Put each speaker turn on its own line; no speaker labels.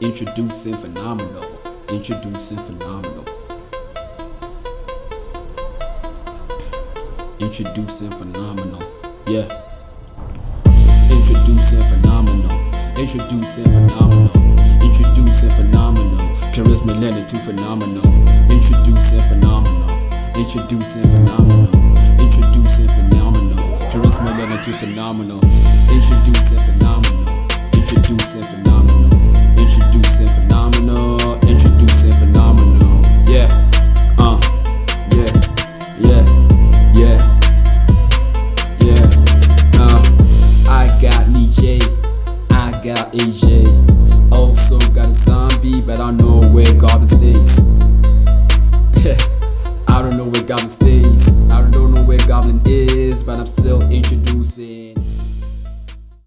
Introducing phenomenal. Introducing phenomenal. Introducing phenomenal. Yeah. Introducing phenomenal. Introducing phenomenal. Introducing phenomenal. Charisma lending to phenomenal. Introducing phenomenal. Introducing phenomenal. Introducing phenomenal. Charisma lending to phenomenal. Introducing phenomenal. Introducing phenomenal. AJ. Also got a zombie, but I don't know where Goblin stays. I don't know where goblin stays. I don't know where goblin is, but I'm still